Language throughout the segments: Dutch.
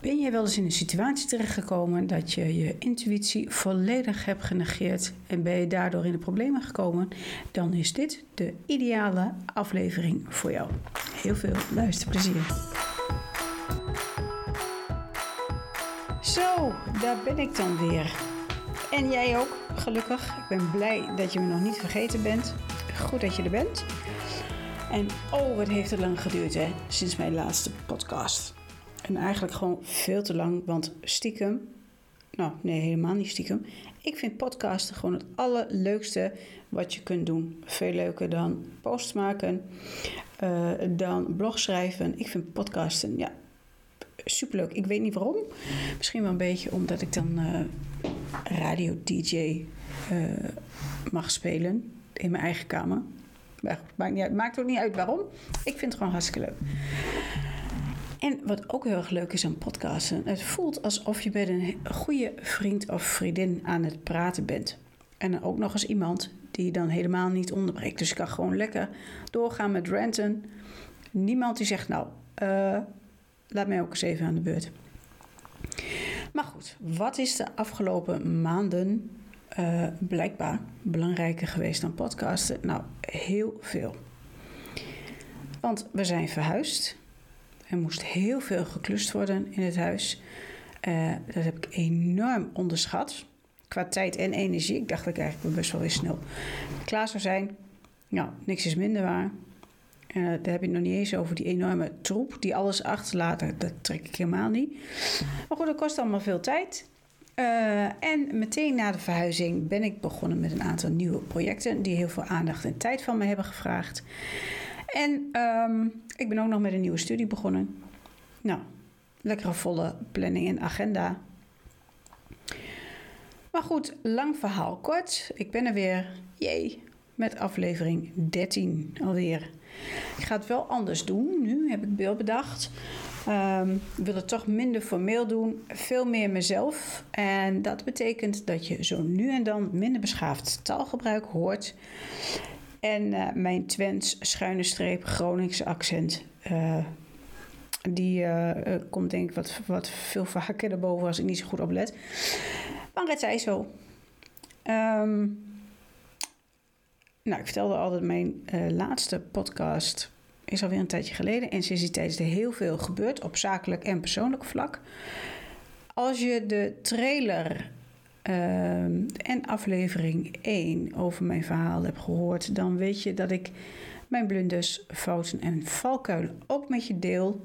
Ben jij wel eens in een situatie terechtgekomen dat je je intuïtie volledig hebt genegeerd en ben je daardoor in de problemen gekomen? Dan is dit de ideale aflevering voor jou. Heel veel luisterplezier. Zo, daar ben ik dan weer. En jij ook, gelukkig. Ik ben blij dat je me nog niet vergeten bent. Goed dat je er bent. En oh, wat heeft het lang geduurd hè, sinds mijn laatste podcast. En eigenlijk gewoon veel te lang, want stiekem, nou nee, helemaal niet stiekem. Ik vind podcasten gewoon het allerleukste wat je kunt doen. Veel leuker dan posts maken, uh, dan blog schrijven. Ik vind podcasten, ja, superleuk. Ik weet niet waarom. Misschien wel een beetje omdat ik dan uh, radio-dj uh, mag spelen in mijn eigen kamer. Maakt, niet uit, maakt ook niet uit waarom. Ik vind het gewoon hartstikke leuk. En wat ook heel erg leuk is aan podcasten, het voelt alsof je met een goede vriend of vriendin aan het praten bent. En ook nog eens iemand die dan helemaal niet onderbreekt. Dus ik kan gewoon lekker doorgaan met ranten. Niemand die zegt, nou, uh, laat mij ook eens even aan de beurt. Maar goed, wat is de afgelopen maanden uh, blijkbaar belangrijker geweest dan podcasten? Nou, heel veel. Want we zijn verhuisd. Er moest heel veel geklust worden in het huis. Uh, dat heb ik enorm onderschat. Qua tijd en energie. Ik dacht dat ik eigenlijk best wel weer snel klaar zou zijn. Nou, niks is minder waar. Uh, daar heb je nog niet eens over die enorme troep die alles achterlaat. Dat trek ik helemaal niet. Maar goed, dat kost allemaal veel tijd. Uh, en meteen na de verhuizing ben ik begonnen met een aantal nieuwe projecten die heel veel aandacht en tijd van me hebben gevraagd. En um, ik ben ook nog met een nieuwe studie begonnen. Nou, lekkere volle planning en agenda. Maar goed, lang verhaal kort. Ik ben er weer. Jee, met aflevering 13 alweer. Ik ga het wel anders doen. Nu heb ik wel bedacht. Um, ik wil het toch minder formeel doen, veel meer mezelf. En dat betekent dat je zo nu en dan minder beschaafd taalgebruik hoort. En uh, mijn Twents schuine streep Groningse accent. Uh, die uh, komt denk ik wat, wat veel vaker naar boven als ik niet zo goed oplet. Maar het zij zo. Um, nou, ik vertelde altijd mijn laatste podcast is alweer een tijdje geleden. En sinds die tijd is er heel veel gebeurd op zakelijk en persoonlijk vlak. Als je de trailer uh, en aflevering 1 over mijn verhaal hebt gehoord, dan weet je dat ik mijn blunders, fouten en valkuilen ook met je deel.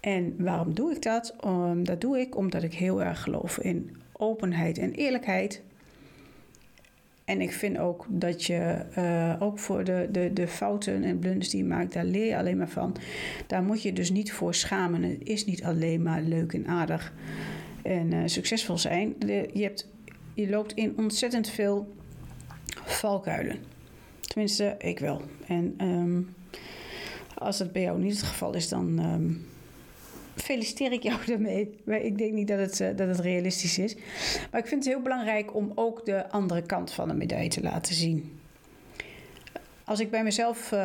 En waarom doe ik dat? Dat doe ik omdat ik heel erg geloof in openheid en eerlijkheid. En ik vind ook dat je uh, ook voor de, de, de fouten en blunders die je maakt, daar leer je alleen maar van. Daar moet je dus niet voor schamen. Het is niet alleen maar leuk en aardig en uh, succesvol zijn. Je, je loopt in ontzettend veel valkuilen. Tenminste, ik wel. En um, als dat bij jou niet het geval is, dan. Um, feliciteer ik jou daarmee. Maar ik denk niet dat het, uh, dat het realistisch is. Maar ik vind het heel belangrijk om ook de andere kant van de medaille te laten zien. Als ik bij mezelf uh,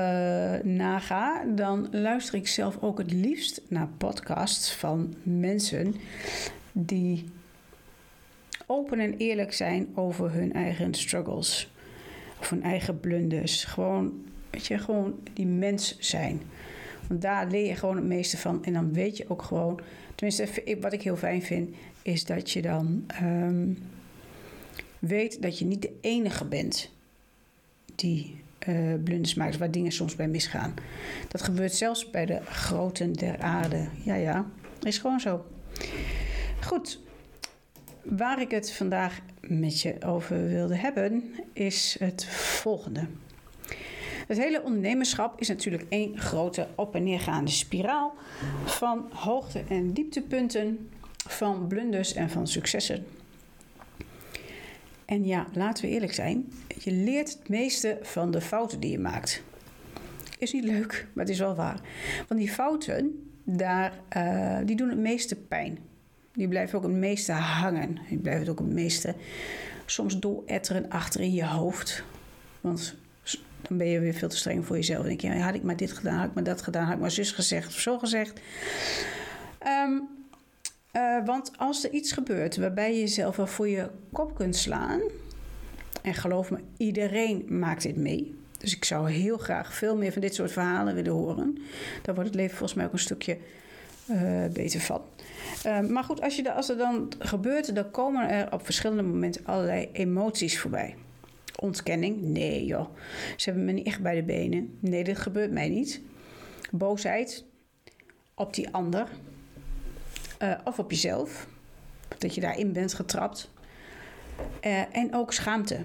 naga, dan luister ik zelf ook het liefst naar podcasts van mensen die open en eerlijk zijn over hun eigen struggles. Of hun eigen blunders. Gewoon, weet je, gewoon die mens zijn. Want daar leer je gewoon het meeste van. En dan weet je ook gewoon. Tenminste, wat ik heel fijn vind, is dat je dan um, weet dat je niet de enige bent die uh, blunders maakt, waar dingen soms bij misgaan. Dat gebeurt zelfs bij de groten der aarde. Ja, ja, is gewoon zo. Goed, waar ik het vandaag met je over wilde hebben, is het volgende. Het hele ondernemerschap is natuurlijk één grote op- en neergaande spiraal van hoogte- en dieptepunten, van blunders en van successen. En ja, laten we eerlijk zijn, je leert het meeste van de fouten die je maakt. Is niet leuk, maar het is wel waar. Want die fouten, daar, uh, die doen het meeste pijn. Die blijven ook het meeste hangen. Die blijven ook het meeste soms dooretteren achter in je hoofd. Want dan ben je weer veel te streng voor jezelf. Dan denk je, had ik maar dit gedaan, had ik maar dat gedaan, had ik maar zus gezegd of zo gezegd. Um, Uh, want als er iets gebeurt waarbij je jezelf wel voor je kop kunt slaan, en geloof me, iedereen maakt dit mee. Dus ik zou heel graag veel meer van dit soort verhalen willen horen. Daar wordt het leven volgens mij ook een stukje uh, beter van. Uh, maar goed, als, je, als er dan gebeurt, dan komen er op verschillende momenten allerlei emoties voorbij. Ontkenning? Nee joh. Ze hebben me niet echt bij de benen. Nee, dit gebeurt mij niet. Boosheid op die ander. Uh, of op jezelf. Dat je daarin bent getrapt. Uh, en ook schaamte.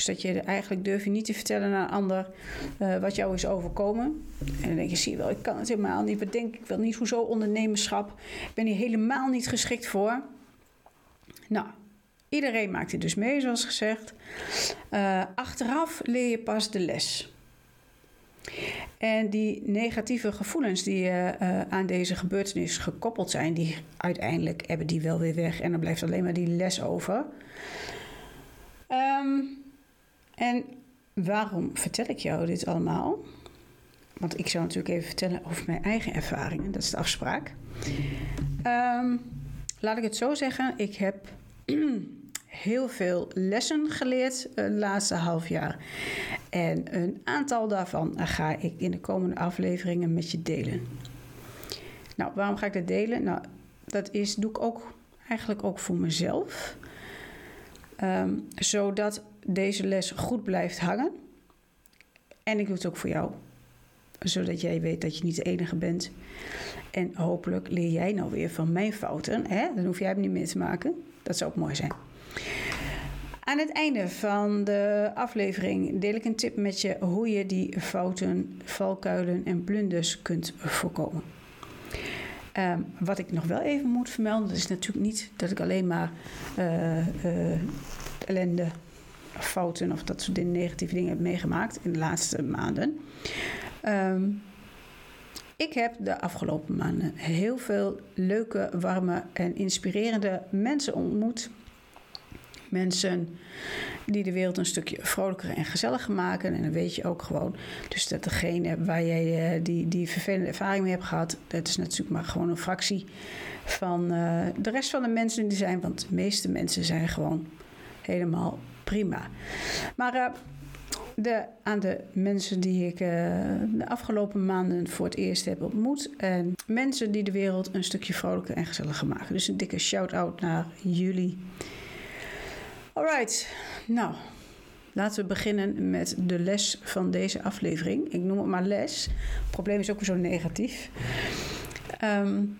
Dus dat je eigenlijk durf je niet te vertellen aan een ander uh, wat jou is overkomen. En dan denk je, zie je wel, ik kan het helemaal niet. Denk ik wel niet? Hoezo ondernemerschap? Ik ben hier helemaal niet geschikt voor. Nou, iedereen maakt dit dus mee, zoals gezegd. Uh, achteraf leer je pas de les. En die negatieve gevoelens die uh, aan deze gebeurtenis gekoppeld zijn, die uiteindelijk hebben die wel weer weg en dan blijft alleen maar die les over. Um, en waarom vertel ik jou dit allemaal? Want ik zou natuurlijk even vertellen over mijn eigen ervaringen. Dat is de afspraak. Um, laat ik het zo zeggen. Ik heb heel veel lessen geleerd het laatste half jaar. En een aantal daarvan ga ik in de komende afleveringen met je delen. Nou, waarom ga ik dat delen? Nou, dat is, doe ik ook eigenlijk ook voor mezelf. Um, zodat deze les goed blijft hangen. En ik doe het ook voor jou. Zodat jij weet dat je niet de enige bent. En hopelijk leer jij nou weer van mijn fouten. Hè? Dan hoef jij hem niet meer te maken. Dat zou ook mooi zijn. Aan het einde van de aflevering deel ik een tip met je hoe je die fouten, valkuilen en blunders kunt voorkomen. Um, wat ik nog wel even moet vermelden, dat is natuurlijk niet dat ik alleen maar uh, uh, ellende fouten of dat soort dingen, negatieve dingen heb meegemaakt in de laatste maanden. Um, ik heb de afgelopen maanden heel veel leuke, warme en inspirerende mensen ontmoet. Mensen die de wereld een stukje vrolijker en gezelliger maken. En dan weet je ook gewoon, dus dat degene waar jij eh, die, die vervelende ervaring mee hebt gehad, dat is natuurlijk maar gewoon een fractie van uh, de rest van de mensen die zijn. Want de meeste mensen zijn gewoon helemaal prima. Maar uh, de, aan de mensen die ik uh, de afgelopen maanden voor het eerst heb ontmoet. En mensen die de wereld een stukje vrolijker en gezelliger maken. Dus een dikke shout-out naar jullie. Alright, nou, laten we beginnen met de les van deze aflevering. Ik noem het maar les. Het probleem is ook zo negatief. Um,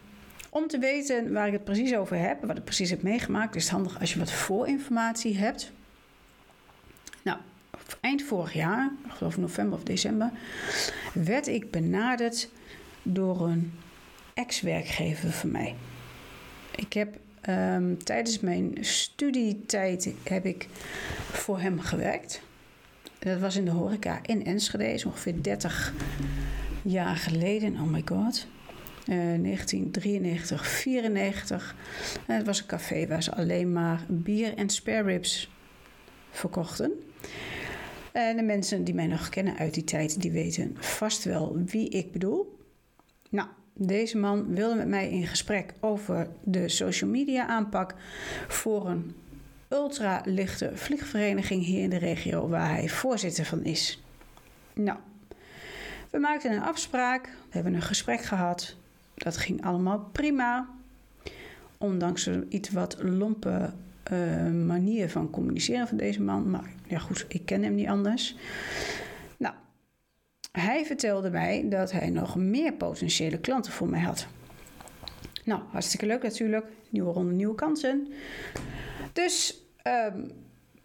om te weten waar ik het precies over heb, wat ik precies heb meegemaakt, is het handig als je wat voorinformatie hebt. Eind vorig jaar, ik geloof november of december, werd ik benaderd door een ex-werkgever van mij. Ik heb um, tijdens mijn studietijd heb ik voor hem gewerkt. Dat was in de horeca in Enschede, ongeveer 30 jaar geleden. Oh my god. Uh, 1993, 94. En het was een café waar ze alleen maar bier en spare ribs verkochten. En de mensen die mij nog kennen uit die tijd, die weten vast wel wie ik bedoel. Nou, deze man wilde met mij in gesprek over de social media aanpak voor een ultralichte vliegvereniging hier in de regio waar hij voorzitter van is. Nou, we maakten een afspraak, we hebben een gesprek gehad. Dat ging allemaal prima. Ondanks iets wat lompe uh, manier van communiceren van deze man. Maar ja, goed, ik ken hem niet anders. Nou, hij vertelde mij dat hij nog meer potentiële klanten voor mij had. Nou, hartstikke leuk natuurlijk. Nieuwe ronde, nieuwe kansen. Dus um,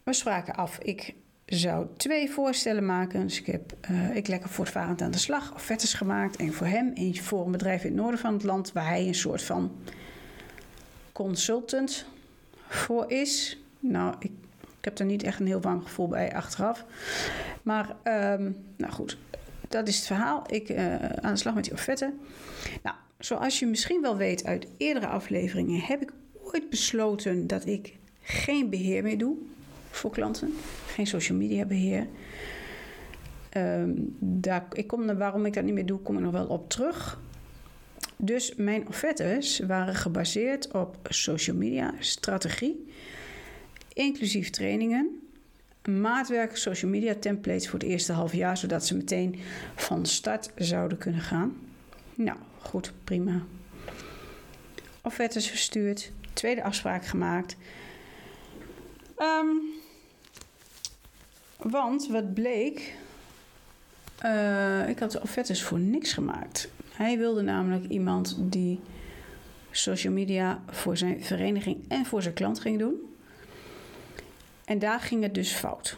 we spraken af. Ik zou twee voorstellen maken. Dus ik heb uh, ik lekker voortvarend aan de slag offertes gemaakt. Eén voor hem, eentje voor een bedrijf in het noorden van het land... waar hij een soort van consultant voor is. Nou, ik, ik heb er niet echt een heel warm gevoel bij achteraf. Maar, um, nou goed, dat is het verhaal. Ik uh, aan de slag met die offerte. Nou, zoals je misschien wel weet uit eerdere afleveringen... heb ik ooit besloten dat ik geen beheer meer doe voor klanten. Geen social media beheer. Um, daar, ik kom waarom ik dat niet meer doe, kom ik nog wel op terug. Dus mijn offertes waren gebaseerd op social media strategie, inclusief trainingen, maatwerk social media templates voor het eerste half jaar, zodat ze meteen van start zouden kunnen gaan. Nou, goed, prima. Offertes verstuurd, tweede afspraak gemaakt. Ehm, want wat bleek, uh, ik had de offertes voor niks gemaakt. Hij wilde namelijk iemand die social media voor zijn vereniging en voor zijn klant ging doen. En daar ging het dus fout.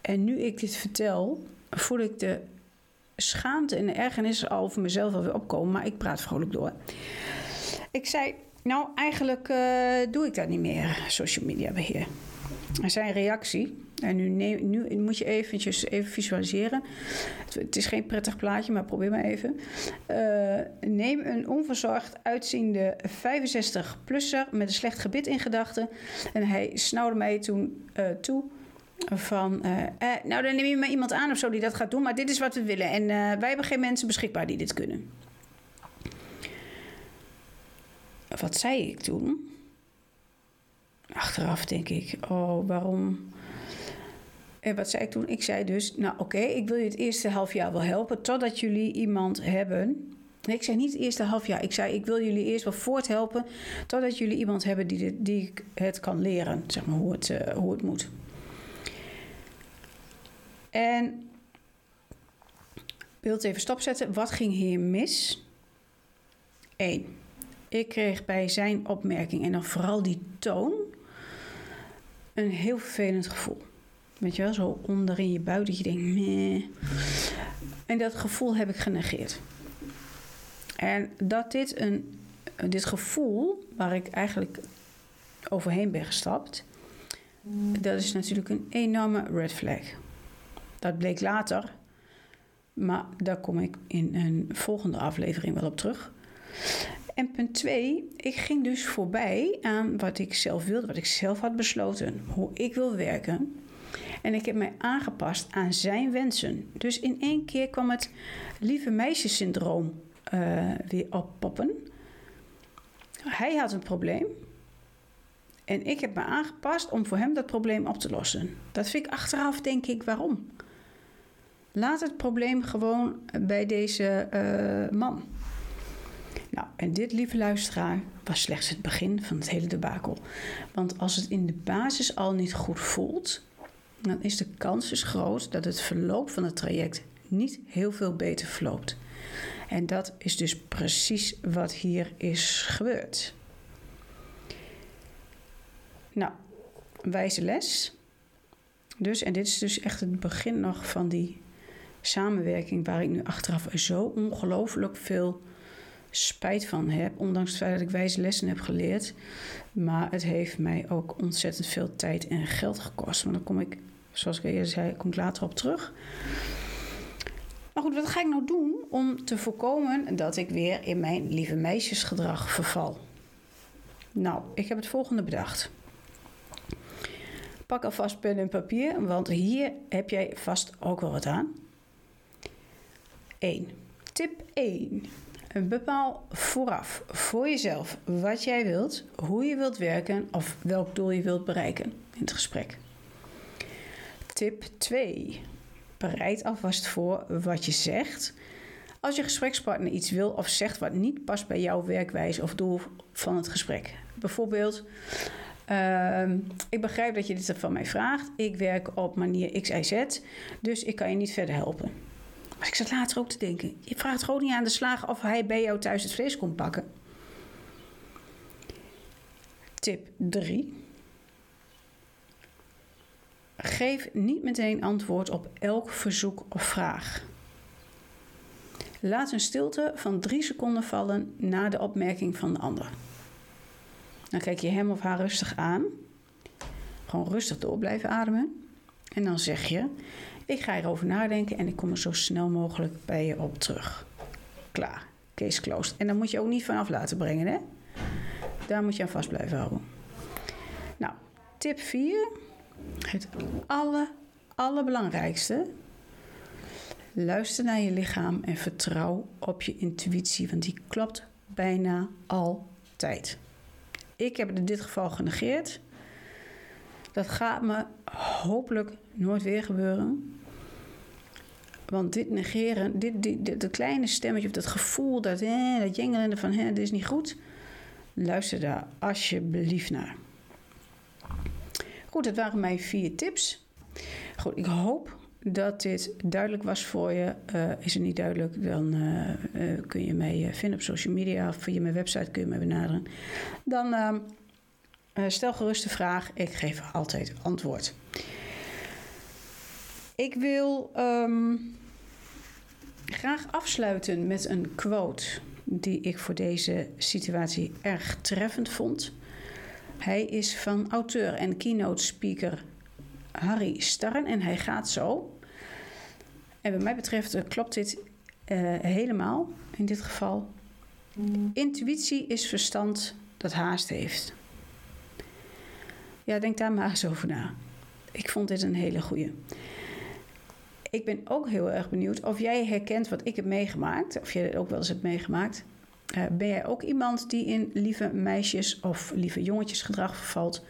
En nu ik dit vertel, voel ik de schaamte en de ergernis al voor mezelf alweer opkomen, maar ik praat vrolijk door. Ik zei, nou eigenlijk uh, doe ik dat niet meer, social media beheer. Zijn reactie, en nu, neem, nu moet je eventjes even visualiseren. Het, is geen prettig plaatje, maar probeer maar even. Uh, neem een onverzorgd uitziende 65-plusser met een slecht gebit in gedachten. En hij snauwde mij toen uh, toe van... Uh, nou, dan neem je maar iemand aan of zo die dat gaat doen. Maar dit is wat we willen. En wij hebben geen mensen beschikbaar die dit kunnen. Wat zei ik toen? Achteraf denk ik, oh, waarom? En wat zei ik toen? Ik zei dus, nou oké, ik wil je het eerste half jaar wel helpen, totdat jullie iemand hebben. Nee, ik zei niet het eerste half jaar. Ik zei, ik wil jullie eerst wel voorthelpen, totdat jullie iemand hebben die, die het kan leren, zeg maar, hoe het, uh, hoe het moet. En wil het even stopzetten. Wat ging hier mis? Eén. Ik kreeg bij zijn opmerking en dan vooral die toon een heel vervelend gevoel. Weet je wel, zo onderin je buik dat je denkt, meh. En dat gevoel heb ik genegeerd. En dat dit, een, dit gevoel, waar ik eigenlijk overheen ben gestapt, dat is natuurlijk een enorme red flag. Dat bleek later, maar daar kom ik in een volgende aflevering wel op terug. En punt twee, ik ging dus voorbij aan wat ik zelf wilde, wat ik zelf had besloten, hoe ik wil werken. En ik heb mij aangepast aan zijn wensen. Dus in één keer kwam het lieve meisjesyndroom uh, weer oppoppen. Hij had een probleem. En ik heb me aangepast om voor hem dat probleem op te lossen. Dat vind ik achteraf, denk ik, waarom? Laat het probleem gewoon bij deze uh, man. Nou, en dit, lieve luisteraar, was slechts het begin van het hele debakel. Want als het in de basis al niet goed voelt, dan is de kans dus groot dat het verloop van het traject niet heel veel beter verloopt. En dat is dus precies wat hier is gebeurd. Nou, wijze les. Dus, en dit is dus echt het begin nog van die samenwerking waar ik nu achteraf zo ongelooflijk veel spijt van heb. Ondanks het feit dat ik wijze lessen heb geleerd. Maar het heeft mij ook ontzettend veel tijd en geld gekost. Maar dan kom ik, zoals ik eerder zei, kom ik later op terug. Maar goed, wat ga ik nou doen om te voorkomen dat ik weer in mijn lieve meisjesgedrag verval? Nou, ik heb het volgende bedacht. Pak alvast pen en papier, want hier heb jij vast ook wel wat aan. 1. Tip 1. Bepaal vooraf voor jezelf wat jij wilt, hoe je wilt werken of welk doel je wilt bereiken in het gesprek. Tip 2. Bereid alvast voor wat je zegt. Als je gesprekspartner iets wil of zegt wat niet past bij jouw werkwijze of doel van het gesprek. Bijvoorbeeld, uh, ik begrijp dat je dit van mij vraagt. Ik werk op manier X, Y, Z, dus ik kan je niet verder helpen. Maar ik zat later ook te denken. Je vraagt gewoon niet aan de slager of hij bij jou thuis het vlees komt pakken. Tip 3. Geef niet meteen antwoord op elk verzoek of vraag. Laat een stilte van drie seconden vallen na de opmerking van de ander. Dan kijk je hem of haar rustig aan. Gewoon rustig door blijven ademen. En dan zeg je: ik ga erover nadenken en ik kom er zo snel mogelijk bij je op terug. Klaar. Case closed. En dan moet je ook niet vanaf laten brengen, hè? Daar moet je aan vast blijven houden. Nou, tip 4. Het alle, allerbelangrijkste. Luister naar je lichaam en vertrouw op je intuïtie, want die klopt bijna altijd. Ik heb het in dit geval genegeerd. Dat gaat me hopelijk nooit weer gebeuren. Want dit negeren, dit, dit, dit, dat kleine stemmetje of dat gevoel, dat, eh, dat jengelende van hè, dit is niet goed. Luister daar alsjeblieft naar. Goed, dat waren mijn vier tips. Goed, ik hoop dat dit duidelijk was voor je. Uh, is het niet duidelijk, dan uh, uh, kun je mij vinden op social media of via mijn website kun je mij benaderen. Dan ehm, stel gerust de vraag, ik geef altijd antwoord. Ik wil um, graag afsluiten met een quote die ik voor deze situatie erg treffend vond. Hij is van auteur en keynote speaker Harry Starren en hij gaat zo. En wat mij betreft uh, klopt dit uh, helemaal in dit geval. Mm. Intuïtie is verstand dat haast heeft. Ja, denk daar maar eens over na. Ik vond dit een hele goeie. Ik ben ook heel erg benieuwd of jij herkent wat ik heb meegemaakt. Of jij het ook wel eens hebt meegemaakt. Uh, ben jij ook iemand die in lieve meisjes of lieve jongetjes gedrag vervalt?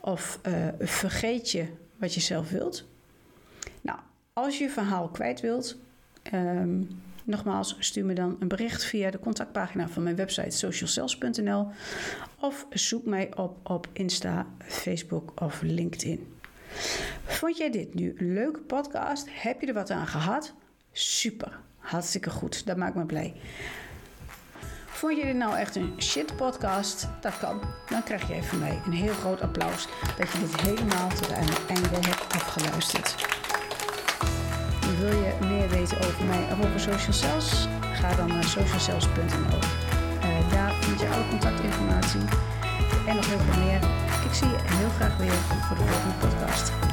Of uh, vergeet je wat je zelf wilt? Nou, als je je verhaal kwijt wilt, um, nogmaals, stuur me dan een bericht via de contactpagina van mijn website socialcells.nl of zoek mij op op Insta, Facebook of LinkedIn. Vond jij dit nu een leuke podcast? Heb je er wat aan gehad? Super, hartstikke goed. Dat maakt me blij. Vond je dit nou echt een shit podcast? Dat kan. Dan krijg je van mij een heel groot applaus dat je dit helemaal tot aan het einde hebt afgeluisterd. Wil je meer weten over mij of over Social Cells? Ga dan naar socialcells.nl. Uh, daar vind je alle contactinformatie en nog heel veel meer. Ik zie je heel graag weer voor de volgende podcast.